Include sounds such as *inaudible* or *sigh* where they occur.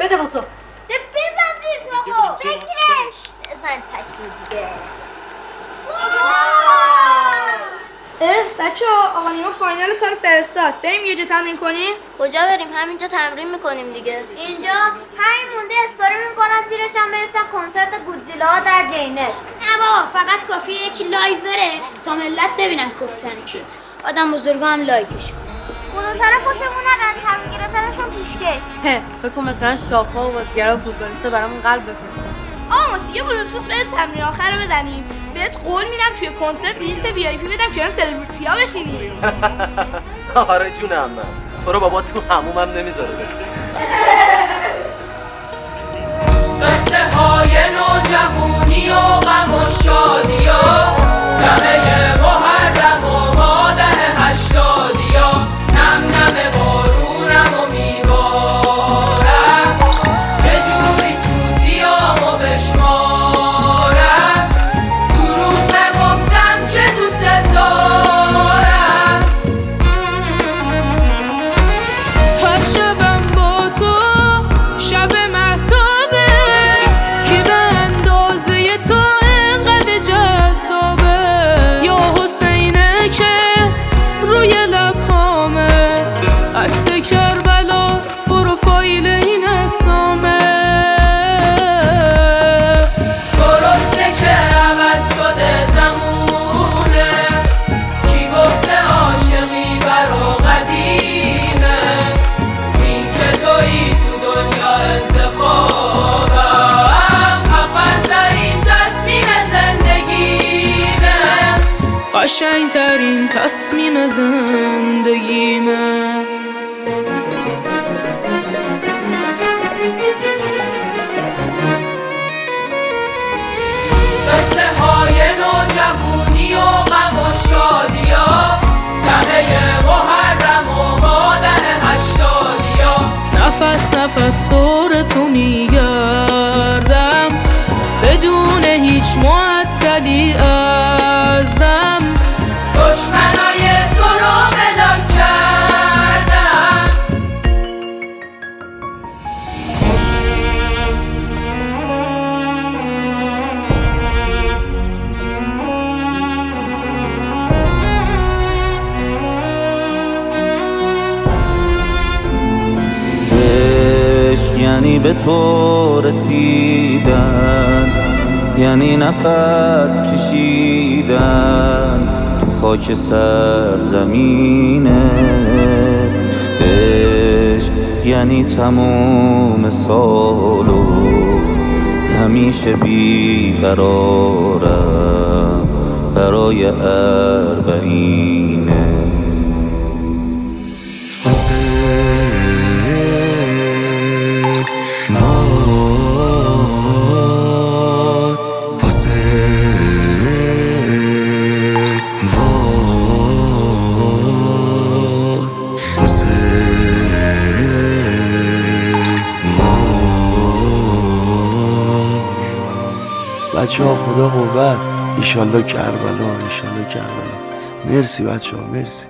بده واسه. ده بزن زیر تاقو. بگیرش. بزن تکر دیگه. اه بچه ها آقا نیما فاینال کار فرستاد. بریم یه جا تمرین کنیم؟ کجا بریم؟ همینجا تمرین می‌کنیم دیگه. اینجا همین مونده استوری می‌کنن زیرش هم برسن کنسرت گودزیلا در جینت. نه بابا فقط کافیه یکی لایو بره. تا ملت ببینن کپتن کیه آدم بزرگا هم لایکش کنه بزرگتر خوشمون ندن تمرین گرفتنشون پیشکش هه فکر کن مثلا شاخه و بازیگرا و فوتبالیستا برامون قلب بفرستن. آقا موسی یه بلوتوس بده تمرین آخر رو بزنیم. بهت قول میدم توی کنسرت بلیت وی آی پی بدم کنار سلبریتی ها بشینی. *laughs* آره جونم من تو رو بابا تو همومم نمی‌ذاره. قصه های نوجوانی strong. قشنگ ترین تصمیم زندگیمه قصه های نوجوانی و غم و شادی ها دمه محرم و مادر هشتادی ها نفس نفس دور تو میگردم. بدون هیچ معطلی یعنی به تو رسیدن یعنی نفس کشیدن. تو خاک سرزمینه عشق یعنی تموم سالو همیشه بیقرارم برای اربعینت. بچه ها خدا قوت. ایشالله کربلا ایشالله کربلا مرسی بچه ها مرسی.